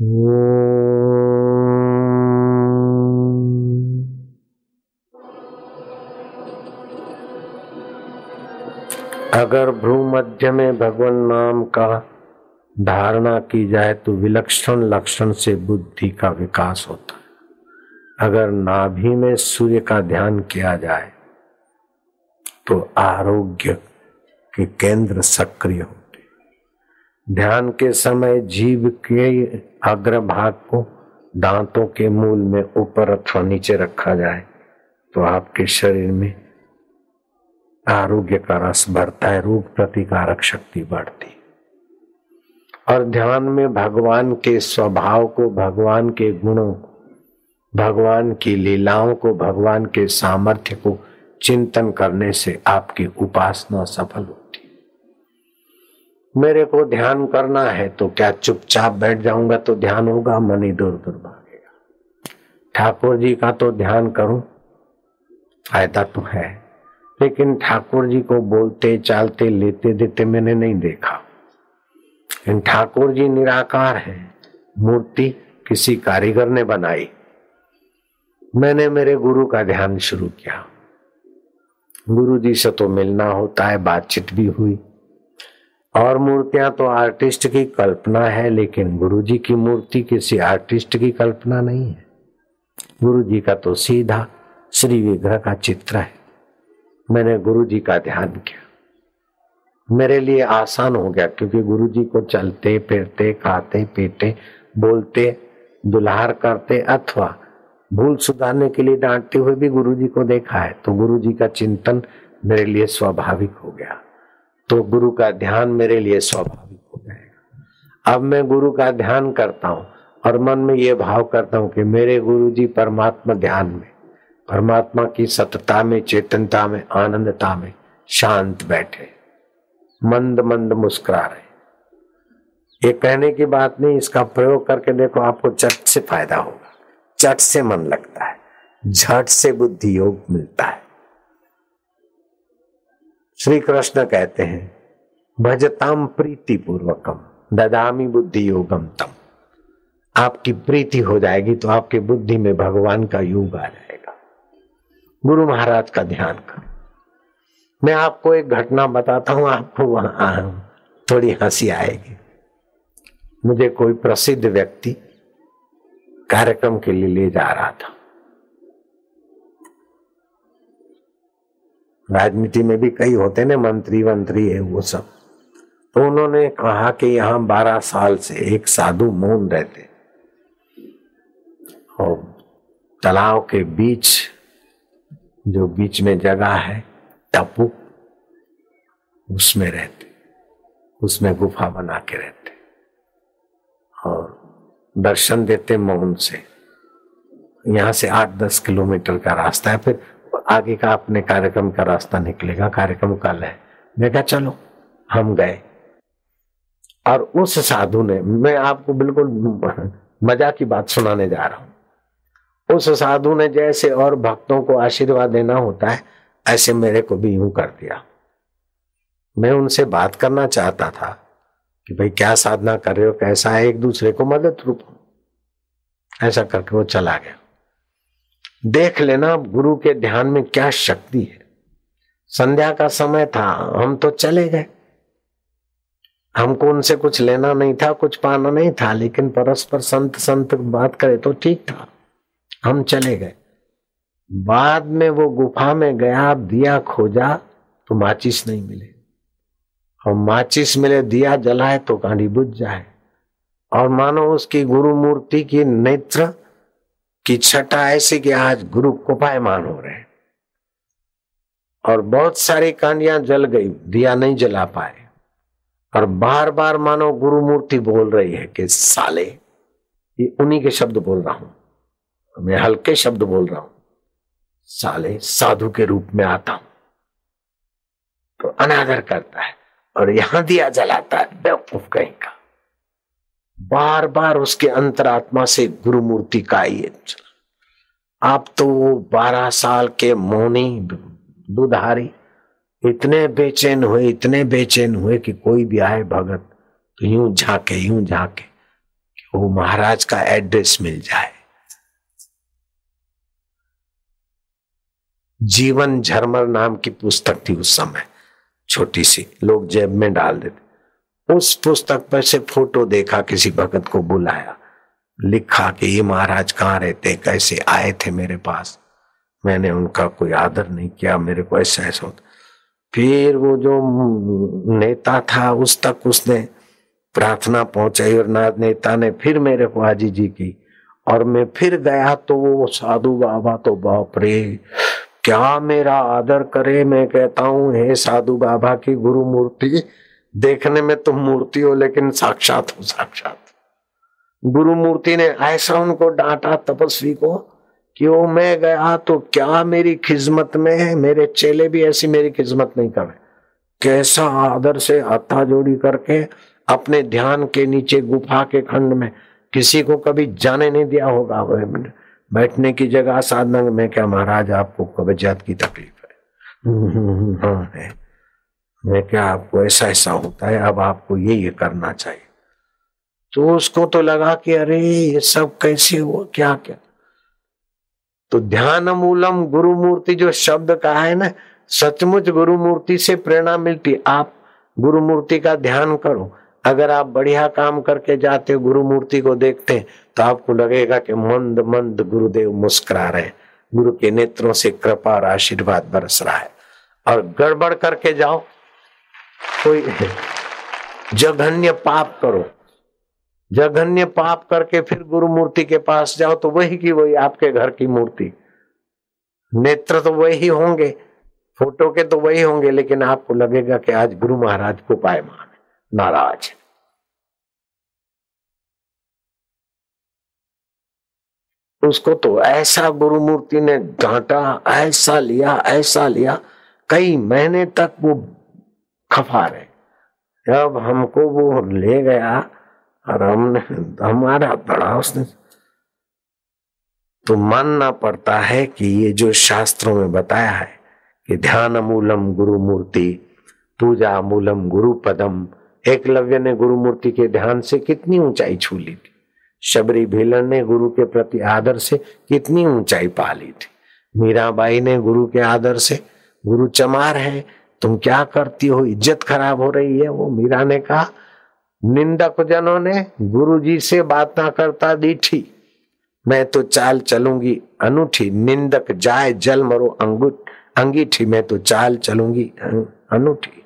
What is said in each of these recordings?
अगर भ्रू मध्य में भगवान नाम का धारणा की जाए तो विलक्षण लक्षण से बुद्धि का विकास होता है। अगर नाभि में सूर्य का ध्यान किया जाए तो आरोग्य के केंद्र सक्रिय होते ध्यान के समय जीव के अग्रभाग को दांतों के मूल में ऊपर अथवा नीचे रखा जाए तो आपके शरीर में आरोग्य का रस बढ़ता है, रोग प्रतिकारक शक्ति बढ़ती। और ध्यान में भगवान के स्वभाव को, भगवान के गुणों को भगवान की लीलाओं को, भगवान के सामर्थ्य को चिंतन करने से आपकी उपासना सफल होती। मेरे को ध्यान करना है तो क्या चुपचाप बैठ जाऊँगा तो ध्यान होगा? मन ही दूर दूर भागेगा। ठाकुर जी का तो ध्यान करूँ, फ़ायदा तो है। लेकिन ठाकुर जी को बोलते, चालते, लेते, देते मैंने नहीं देखा। लेकिन ठाकुर जी निराकार है। मूर्ति किसी कारीगर ने बनाई। मैंने मेरे गुरु का ध्यान शुरू किया। गुरु जी से तो मिलना होता है, बातचीत भी हुई। और मूर्तियाँ तो आर्टिस्ट की कल्पना है, लेकिन गुरु जी की मूर्ति किसी आर्टिस्ट की कल्पना नहीं है। गुरु जी का तो सीधा श्री विग्रह का चित्र है। मैंने गुरु जी का ध्यान किया। मेरे लिए आसान हो गया, क्योंकि गुरु जी को चलते, फिरते, खाते, पीते, बोलते दुल्हार करते, अथवा भूल सुधारने के लिए डांटते हुए भी गुरु जी को देखा है तो गुरु जी का चिंतन मेरे लिए स्वाभाविक हो गया। तो गुरु का ध्यान मेरे लिए स्वाभाविक हो जाएगा। अब मैं गुरु का ध्यान करता हूँ और मन में ये भाव करता हूँ कि मेरे गुरु जी परमात्मा ध्यान में, परमात्मा की सतता में, चेतनता में, आनंदता में शांत बैठे, मंद मंद मुस्कुरा रहे। ये कहने की बात नहीं, इसका प्रयोग करके देखो आपको चट से फ़ायदा होगा चट से मन लगता है, झट से बुद्धि योग मिलता है। श्री कृष्ण कहते हैं भजताम प्रीति पूर्वकम ददामी बुद्धि योगम तम। आपकी प्रीति हो जाएगी तो आपकी बुद्धि में भगवान का योग आ जाएगा। गुरु महाराज का ध्यान कर। मैं आपको एक घटना बताता हूँ, आपको वहाँ थोड़ी हँसी आएगी। मुझे कोई प्रसिद्ध व्यक्ति कार्यक्रम के लिए ले जा रहा था। राजनीति में भी कई होते ना, मंत्री वंत्री है वो सब। तो उन्होंने कहा कि यहाँ बारह साल से एक साधु मौन रहते और तालाब के बीच, जो बीच में जगह है, टपू, उसमें रहते उसमें गुफा बना के रहते और दर्शन देते मौन से। यहाँ से आठ दस किलोमीटर का रास्ता है, फिर आगे का अपने कार्यक्रम का रास्ता निकलेगा, कार्यक्रम कल है। मैं कहा, चलो, हम गए। और उस साधु ने, मैं आपको बिल्कुल मज़ा की बात सुनाने जा रहा हूँ। उस साधु ने जैसे और भक्तों को आशीर्वाद देना होता है, ऐसे मेरे को भी यूँ कर दिया। मैं उनसे बात करना चाहता था कि, भाई, क्या साधना कर रहे हो? कैसा है? एक दूसरे को मदद रूप। ऐसा करके वो चला गया। देख लेना गुरु के ध्यान में क्या शक्ति है। संध्या का समय था, हम तो चले गए। हमको उनसे कुछ लेना नहीं था, कुछ पाना नहीं था, लेकिन परस्पर संत संत बात करे तो ठीक था। हम चले गए। बाद में वो गुफा में गया, दिया खोजा तो माचिस नहीं मिले। और माचिस मिले, दिया जलाए तो गांधी बुझ जाए। और मानो उसकी गुरु मूर्ति की नेत्र की छटा ऐसी कि आज गुरु कुपायमान हो रहे और बहुत सारी कांडियाँ जल गई, दिया नहीं जला पाए। और बार बार मानो गुरु मूर्ति बोल रही है कि साले, ये उन्हीं के शब्द बोल रहा हूँ। मैं हल्के शब्द बोल रहा हूँ। साले, साधु के रूप में आता हूँ। तो अनादर करता है और यहाँ दिया जलाता है। बेवकूफ़ कहीं का। बार बार उसके अंतरात्मा से गुरु मूर्ति का आइए आप तो वो बारह साल के मोनी दुधारी, इतने बेचैन हुए, इतने बेचैन हुए कि कोई भी आए भगत तो यूँ झाके यूँ झाके वो महाराज का एड्रेस मिल जाए। जीवन झरमर नाम की पुस्तक थी उस समय, छोटी सी, लोग जेब में डाल देते। उस पुस्तक पर से फ़ोटो देखा, किसी भगत को बुलाया। लिखा कि ये महाराज कहाँ रहते कैसे आए थे मेरे पास? मैंने उनका कोई आदर नहीं किया, मेरे को ऐसा ऐसा होता। फिर वो जो नेता था, उस तक उसने प्रार्थना पहुंचाई और नाथ नेता ने फिर मेरे को हाजी जी की। और मैं फिर गया तो वो साधु बाबा तो बाप रे, क्या मेरा आदर करे? मैं कहता हूँ, हे साधु बाबा की गुरु मूर्ति देखने में तुम मूर्ति हो, लेकिन साक्षात हो, साक्षात। गुरु मूर्ति ने ऐसा उनको डांटा, तपस्वी को, कि वो मैं गया तो क्या मेरी खिदमत में है? मेरे चेले भी ऐसी मेरी खिदमत नहीं कर कैसा आदर से हथा जोड़ी करके अपने ध्यान के नीचे गुफा के खंड में, किसी को कभी जाने नहीं दिया होगा। बैठने की जगह साधना में क्या महाराज, आपको कब्जियात की तकलीफ़ है? हाँ है। मैं क्या आपको ऐसा ऐसा होता है? अब आपको ये ये करना चाहिए। तो उसको तो लगा कि अरे, ये सब कैसे हुआ क्या क्या? तो ध्यान मूलम गुरु मूर्ति जो शब्द का है ना, सचमुच गुरु मूर्ति से प्रेरणा मिलती आप गुरु मूर्ति का ध्यान करो। अगर आप बढ़िया काम करके जाते हो गुरु मूर्ति को देखते तो आपको लगेगा कि मंद मंद गुरुदेव मुस्कुरा रहे गुरु के नेत्रों से कृपा और आशीर्वाद बरस रहा है। और गड़बड़ करके जाओ कोई जघन्य पाप करो। जघन्य पाप करके फिर गुरु मूर्ति के पास जाओ तो वही की वही आपके घर की मूर्ति। नेत्र तो वही होंगे, फ़ोटो के तो वही होंगे, लेकिन आपको लगेगा कि आज गुरु महाराज को पायमान नाराज़ उसको तो ऐसा गुरु मूर्ति ने डांटा, ऐसा लिया ऐसा लिया, कई महीने तक वो खफा रहे। जब हमको वो ले गया और हमने, हमारा बड़ा उसने तो मानना पड़ता है कि ये जो शास्त्रों में बताया है कि ध्यान मूलम गुरु मूर्ति पूजा मूलम गुरु पदम एकलव्य ने गुरु मूर्ति के ध्यान से कितनी ऊंचाई छू ली थी? शबरी भीलन ने गुरु के प्रति आदर से कितनी ऊंचाई पा ली थी? मीराबाई ने गुरु के आदर से, गुरु चमार है तुम क्या करती हो? इज़्ज़त खराब हो रही है, वो मीरा ने कहा। निंदक जनों ने गुरु जी से बात ना करता दीठी मैं तो चाल चलूँगी, अनूठी निंदक जाए जल मरो अंगूठ, अंगीठी, मैं तो चाल चलूँगी अनूठी।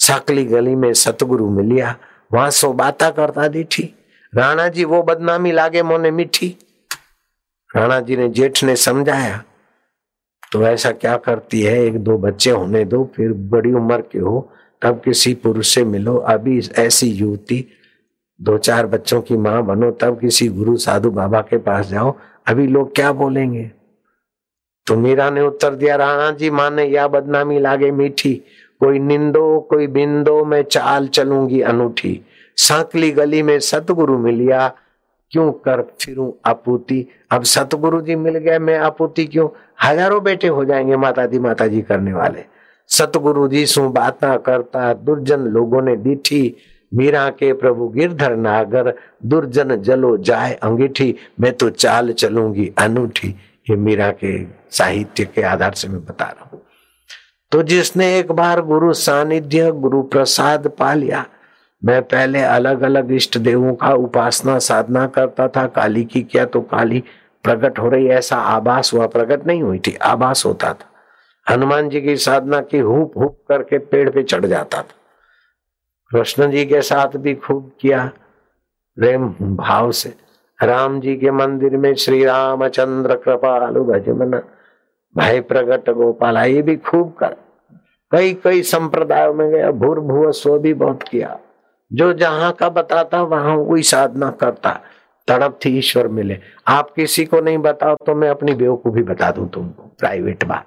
साकली गली में सतगुरु मिलिया, वहाँ सो बाता करता दीठी राणा जी, वो बदनामी लागे मोने मीठी। राणा जी ने जेठ ने समझाया तो ऐसा क्या करती है? एक दो बच्चे होने दो, फिर बड़ी उम्र के हो, तब किसी पुरुष से मिलो। अभी ऐसी युवती, दो चार बच्चों की माँ बनो, तब किसी गुरु साधु बाबा के पास जाओ। अभी लोग क्या बोलेंगे? तो मीरा ने उत्तर दिया, राणा जी माने, या बदनामी लागे मीठी। कोई निंदो, कोई बिंदो, मैं चाल चलूँगी अनूठी। सांकली गली में सतगुरु मिलिया क्यों कर फिरूं आपूति अब सतगुरु जी मिल गए, मैं आपूति क्यों? हज़ारों बेटे हो जाएँगे माता दी माता जी करने वाले। सतगुरु जी सु बाता करता, दुर्जन लोगों ने दीठी मीरा के प्रभु गिरधर नागर, दुर्जन जलो जाए अंगीठी। मैं तो चाल चलूँगी अनूठी। ये मीरा के साहित्य के आधार से मैं बता रहा हूँ। तो जिसने एक बार गुरु सानिध्य, गुरु प्रसाद पा लिया मैं पहले अलग अलग इष्ट देवों का उपासना, साधना करता था, काली की क्या तो काली प्रकट हो रही, ऐसा आभास हुआ, प्रकट नहीं हुई थी, आभास होता था। हनुमान जी की साधना की हुप हुप करके पेड़ पे चढ़ जाता था। कृष्ण जी के साथ भी खूब किया, प्रेम भाव से। राम जी के मंदिर में श्री रामचंद्र कृपालु भजमन, भाई प्रगट गोपाल, ये भी खूब कर। कई कई संप्रदायों में गया भूर भूव स्व भी बहुत किया। जो जहाँ का बताता, वहाँ वही साधना करता। तड़प थी ईश्वर मिले। आप किसी को नहीं बताओ तो मैं अपनी बेवकूफ़ी बता दूँ तुमको प्राइवेट बात।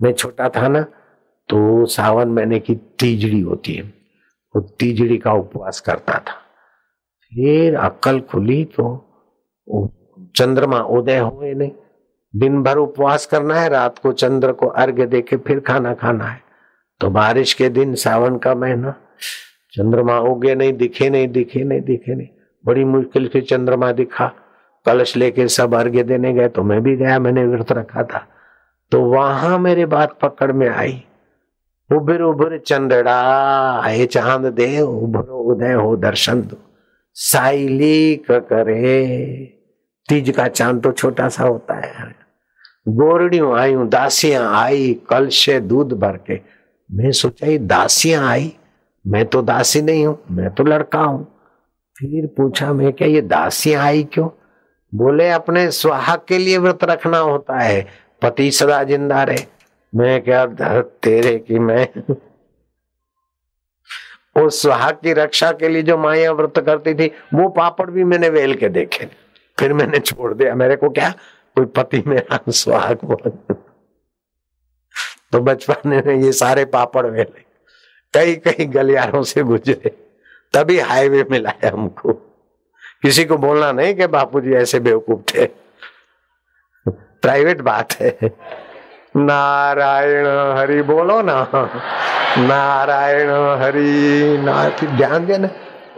मैं छोटा था ना तो सावन महीने की तीजड़ी होती है। वो तीजड़ी का उपवास करता था। फिर अक्ल खुली तो चंद्रमा उदय हुए नहीं। दिन भर उपवास करना है, रात को चंद्र को अर्घ्य देके फिर खाना खाना है। तो बारिश के दिन सावन का महीना चंद्रमा उगे नहीं, दिखे नहीं दिखे नहीं दिखे नहीं। बड़ी मुश्किल से चंद्रमा दिखा। कलश लेके सब अर्घ्य देने गए तो मैं भी गया, मैंने व्रत रखा था। तो वहाँ मेरी बात पकड़ में आई। उभर उभर चंद्रड़ा आए चाँद दे उभर, उदय हो दर्शन दो। साइली करे। तीज का चाँद तो छोटा सा होता है। गोरड़ियों आई दासियाँ आई कल से दूध भर के। मैं सोचा, ये दासियाँ आई? मैं तो दासी नहीं हूँ, मैं तो लड़का हूँ। फिर पूछा मैं, क्या ये दासियाँ आई क्यों? बोले, अपने सुहाग के लिए व्रत रखना होता है, पति सदा ज़िंदा रहे। मैं क्या तेरे की, मैं उस सुहाग की रक्षा के लिए जो माया व्रत करती थी, वो पापड़ भी मैंने वेल के देखे। फिर मैंने छोड़ दिया। मेरे को क्या? कोई पति में सुहाग तो बचपन में ये सारे पापड़ वेले। कई कई गलियारों से गुजरे, तभी हाईवे मिलाया हमको। किसी को बोलना नहीं कि बापूजी ऐसे बेवकूफ़ थे। प्राइवेट बात है। नारायण हरि बोलो ना। नारायण हरि ना ध्यान देना।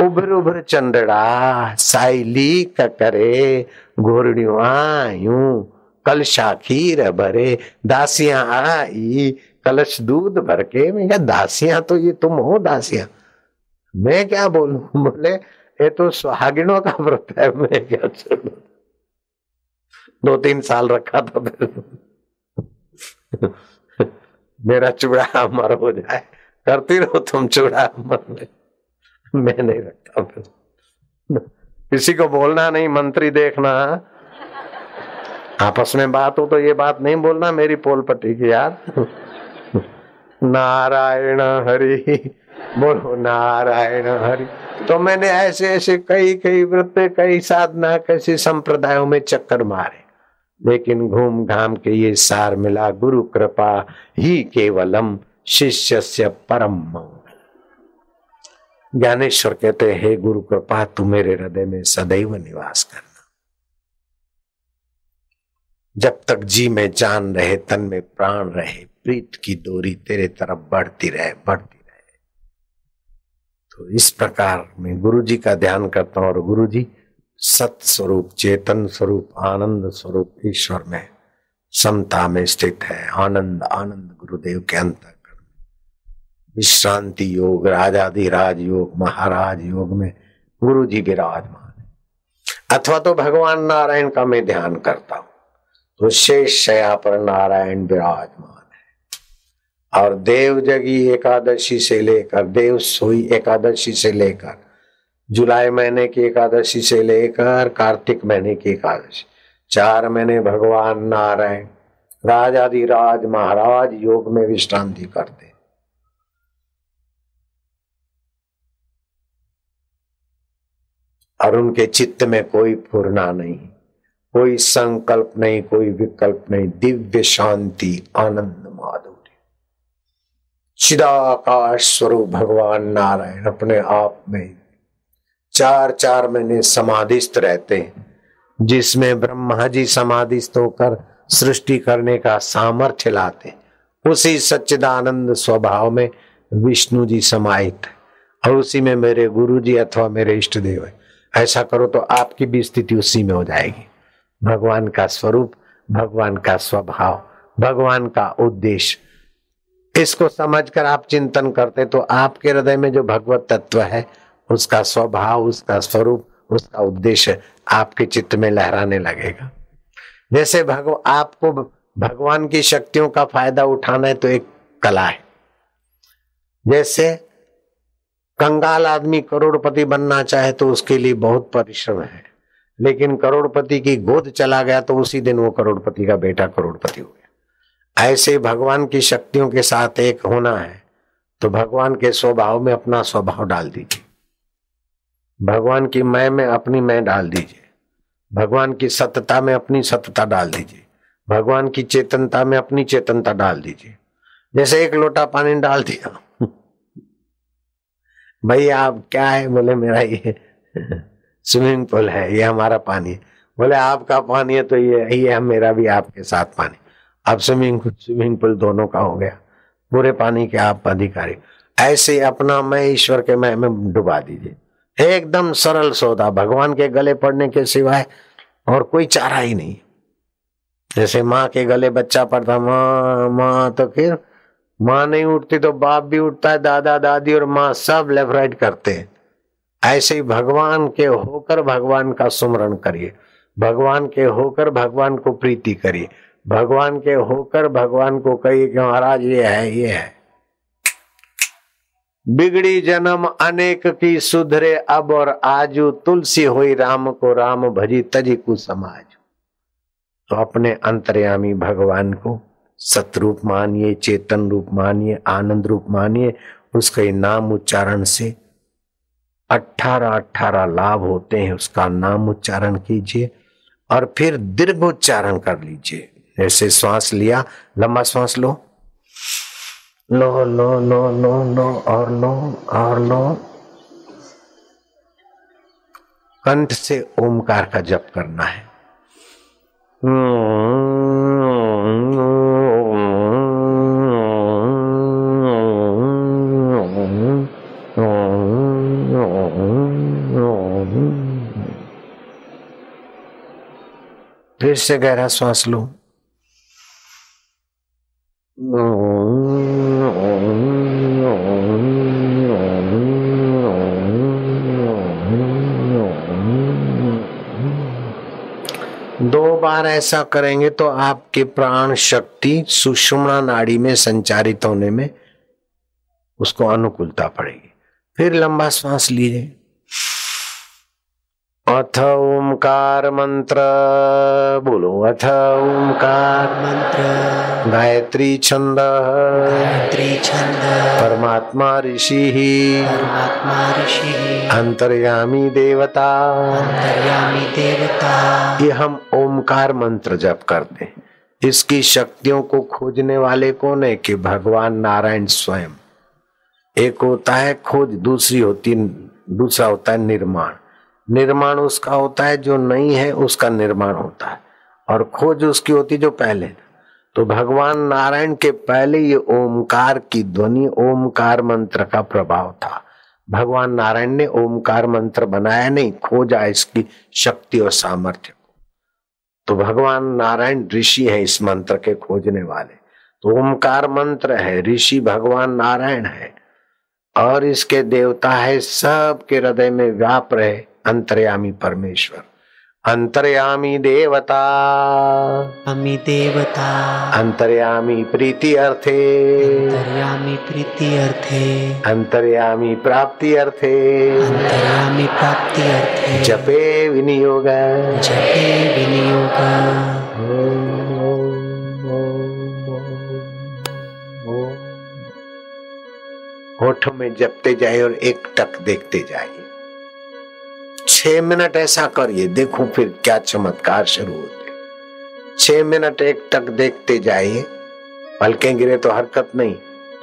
उभर उभर चंदड़ा साइली करे घोरड़ियों आयू कलशा खीर भरे, दासियाँ आई कलश दूध भर के मैं क्या दासियाँ तो ये तुम हो दासियाँ? मैं क्या बोलू? बोले, ये तो सुहागिनों का व्रत है। मैं क्या चलू? दो तीन साल रखा था फिर। मेरा चूड़ा अमर हो जाए। करती रहो तुम चूड़ा अमर। में मैं नहीं रखता फिर। किसी को बोलना नहीं, मंत्री देखना। आपस में बात हो तो ये बात नहीं बोलना, मेरी पोल पट्टी की यार। नारायण हरि, बोलो नारायण हरि। तो मैंने ऐसे ऐसे कई कई व्रत, कई साधना कैसे संप्रदायों में चक्कर मारे। लेकिन घूम घाम के ये सार मिला, गुरु कृपा ही केवलम शिष्य से परम मंगल। ज्ञानेश्वर कहते, हे गुरु कृपा, तू मेरे हृदय में सदैव निवास करना। जब तक जी में जान रहे, तन में प्राण रहे प्रीत की डोरी तेरे तरफ़ बढ़ती रहे बढ़ती रहे। तो इस प्रकार मैं गुरु जी का ध्यान करता हूँ और गुरु जी सत स्वरूप, चेतन स्वरूप, आनंद स्वरूप, ईश्वर में समता में स्थित है। आनंद आनंद गुरुदेव के अंत विश्रांति योग, राजाधिराज योग, महाराज योग में गुरु जी विराजमान है। अथवा तो भगवान नारायण का मैं ध्यान करता हूँ तो शेष शया पर नारायण विराजमान। और देव जगी एकादशी से लेकर, देव सोई एकादशी से लेकर, जुलाई महीने की एकादशी से लेकर, कार्तिक महीने की एकादशी, चार महीने भगवान नारायण राज आदि राजाधिराज महाराज योग में विश्रांति करते। और उनके चित्त में कोई पूर्णा नहीं, कोई संकल्प नहीं, कोई विकल्प नहीं, दिव्य शांति, आनंद माधुर्य चिदाकाश स्वरूप भगवान नारायण अपने आप में चार चार महीने समाधिस्थ रहते हैं, जिसमें ब्रह्मा जी समाधिस्थ होकर सृष्टि करने का सामर्थ्य लाते उसी सच्चिदानंद स्वभाव में विष्णु जी समाहित और उसी में मेरे गुरु जी अथवा मेरे इष्ट देव है। ऐसा करो तो आपकी भी स्थिति उसी में हो जाएगी। भगवान का स्वरूप, भगवान का स्वभाव, भगवान का उद्देश्य इसको समझकर आप चिंतन करते तो आपके हृदय में जो भगवत तत्व है, उसका स्वभाव, उसका स्वरूप, उसका उद्देश्य आपके चित्त में लहराने लगेगा। जैसे भगव, आपको भगवान की शक्तियों का फ़ायदा उठाना है तो एक कला है। जैसे कंगाल आदमी करोड़पति बनना चाहे तो उसके लिए बहुत परिश्रम है। लेकिन करोड़पति की गोद चला गया तो उसी दिन वो करोड़पति का बेटा करोड़पति हो गया। ऐसे भगवान की शक्तियों के साथ एक होना है तो भगवान के स्वभाव में अपना स्वभाव डाल दीजिए। भगवान की मैं में अपनी मैं डाल दीजिए। भगवान की सत्यता में अपनी सत्यता डाल दीजिए। भगवान की चेतनता में अपनी चेतनता डाल दीजिए। जैसे एक लोटा पानी डाल दिया। भाई आप क्या है? बोले, मेरा ये स्विमिंग पूल है, ये हमारा पानी है। बोले, आपका पानी है तो ये ये मेरा भी आपके साथ पानी अब स्विमिंग स्विमिंग पूल दोनों का हो गया। पूरे पानी के आप अधिकारी। ऐसे अपना मैं ईश्वर के मैं, में डुबा दीजिए। एकदम सरल सौदा। भगवान के गले पड़ने के सिवाय और कोई चारा ही नहीं। जैसे माँ के गले बच्चा पड़ता, माँ माँ तो फिर माँ नहीं उठती तो बाप भी उठता है, दादा, दादी और माँ सब लेफ़्ट, राइट करते हैं। ऐसे ही भगवान के होकर भगवान का सुमरण करिए। भगवान के होकर भगवान को प्रीति करिए। भगवान के होकर भगवान को कहिए कि महाराज, ये है ये है। बिगड़ी जन्म अनेक की सुधरे अब और आजू तुलसी हुई राम को राम भजी तजी कु समाज। तो अपने अंतर्यामी भगवान को सतरूप मानिए, चेतन रूप मानिए, आनंद रूप मानिए, उसके नाम उच्चारण से अठारह अठारह लाभ होते हैं, उसका नाम उच्चारण कीजिए और फिर दीर्घ उच्चारण कर लीजिए। जैसे श्वास लिया, लंबा श्वास लो। लो लो लो लो लो, और लो और लो। कंठ से ओमकार का जप करना है। फिर से गहरा श्वास लो। बार ऐसा करेंगे तो आपके प्राण शक्ति सुषुम्ना नाड़ी में संचारित होने में उसको अनुकूलता पड़ेगी। फिर लंबा श्वास लीजिए। अथ ओंकार मंत्र। बोलो अथ ओंकार। मंत्र गायत्री छंद। गायत्री छंद। परमात्मा ऋषि। ही परमात्मा ऋषि। अंतर्यामी देवता। अंतर्यामी देवता। ये हम ओंकार मंत्र जप करते इसकी शक्तियों को खोजने वाले कौन है कि भगवान नारायण स्वयं? एक होता है खोज दूसरी होती दूसरा होता है निर्माण। निर्माण उसका होता है, जो नहीं है उसका निर्माण होता है। और खोज उसकी होती जो पहले तो भगवान नारायण के पहले ये ओमकार की ध्वनि, ओमकार मंत्र का प्रभाव था। भगवान नारायण ने ओमकार मंत्र बनाया नहीं, खोजा इसकी शक्ति और सामर्थ्य को। तो भगवान नारायण ऋषि है इस मंत्र के खोजने वाले। तो ओमकार मंत्र है, ऋषि भगवान नारायण है। और इसके देवता है, सबके हृदय में व्याप रहे। अंतर्यामी परमेश्वर। अंतर्यामी देवता। अमी देवता। अंतर्यामी प्रीति अर्थे। अंतर्यामी प्रीति अर्थे। अंतर्यामी प्राप्ति अर्थे। अंतर्यामी प्राप्ति अर्थे। जपे विनियोग। जपे विनियोग। होठों में जपते जाए और एक टक देखते जाइए। छह मिनट ऐसा करिए, देखो फिर क्या चमत्कार शुरू होते छह मिनट एक टक देखते जाइए। पलके गिरे तो हरकत नहीं,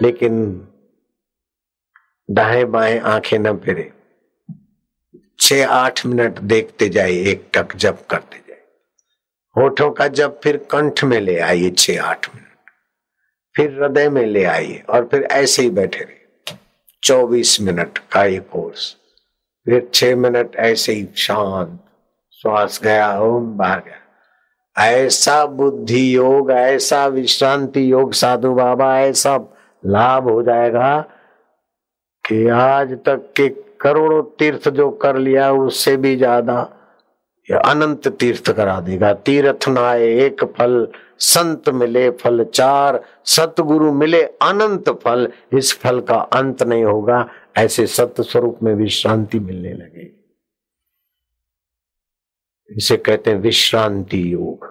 लेकिन दाएँ बाएँ आँखें न फिरे। छह आठ मिनट देखते जाइए, एक टक जप करते जाइए। होठों का जब फिर कंठ में ले आइए छह आठ मिनट। फिर हृदय में ले आइए और फिर ऐसे ही बैठे रहिए। चौबीस मिनट का ये कोर्स। फिर छह मिनट ऐसे ही शांत, श्वास गया, ओम, बाहर गया। ऐसा बुद्धि योग, ऐसा विश्रांति योग, साधु बाबा, ऐसा लाभ हो जाएगा कि आज तक के करोड़ों तीर्थ जो कर लिया, उससे भी ज़्यादा अनंत तीर्थ करा देगा। तीर्थ नाए एक फल संत मिले फल चार, सतगुरु मिले अनंत फल। इस फल का अंत नहीं होगा। ऐसे सत्य स्वरूप में विश्रांति मिलने लगेगी। इसे कहते हैं विश्रांति योग।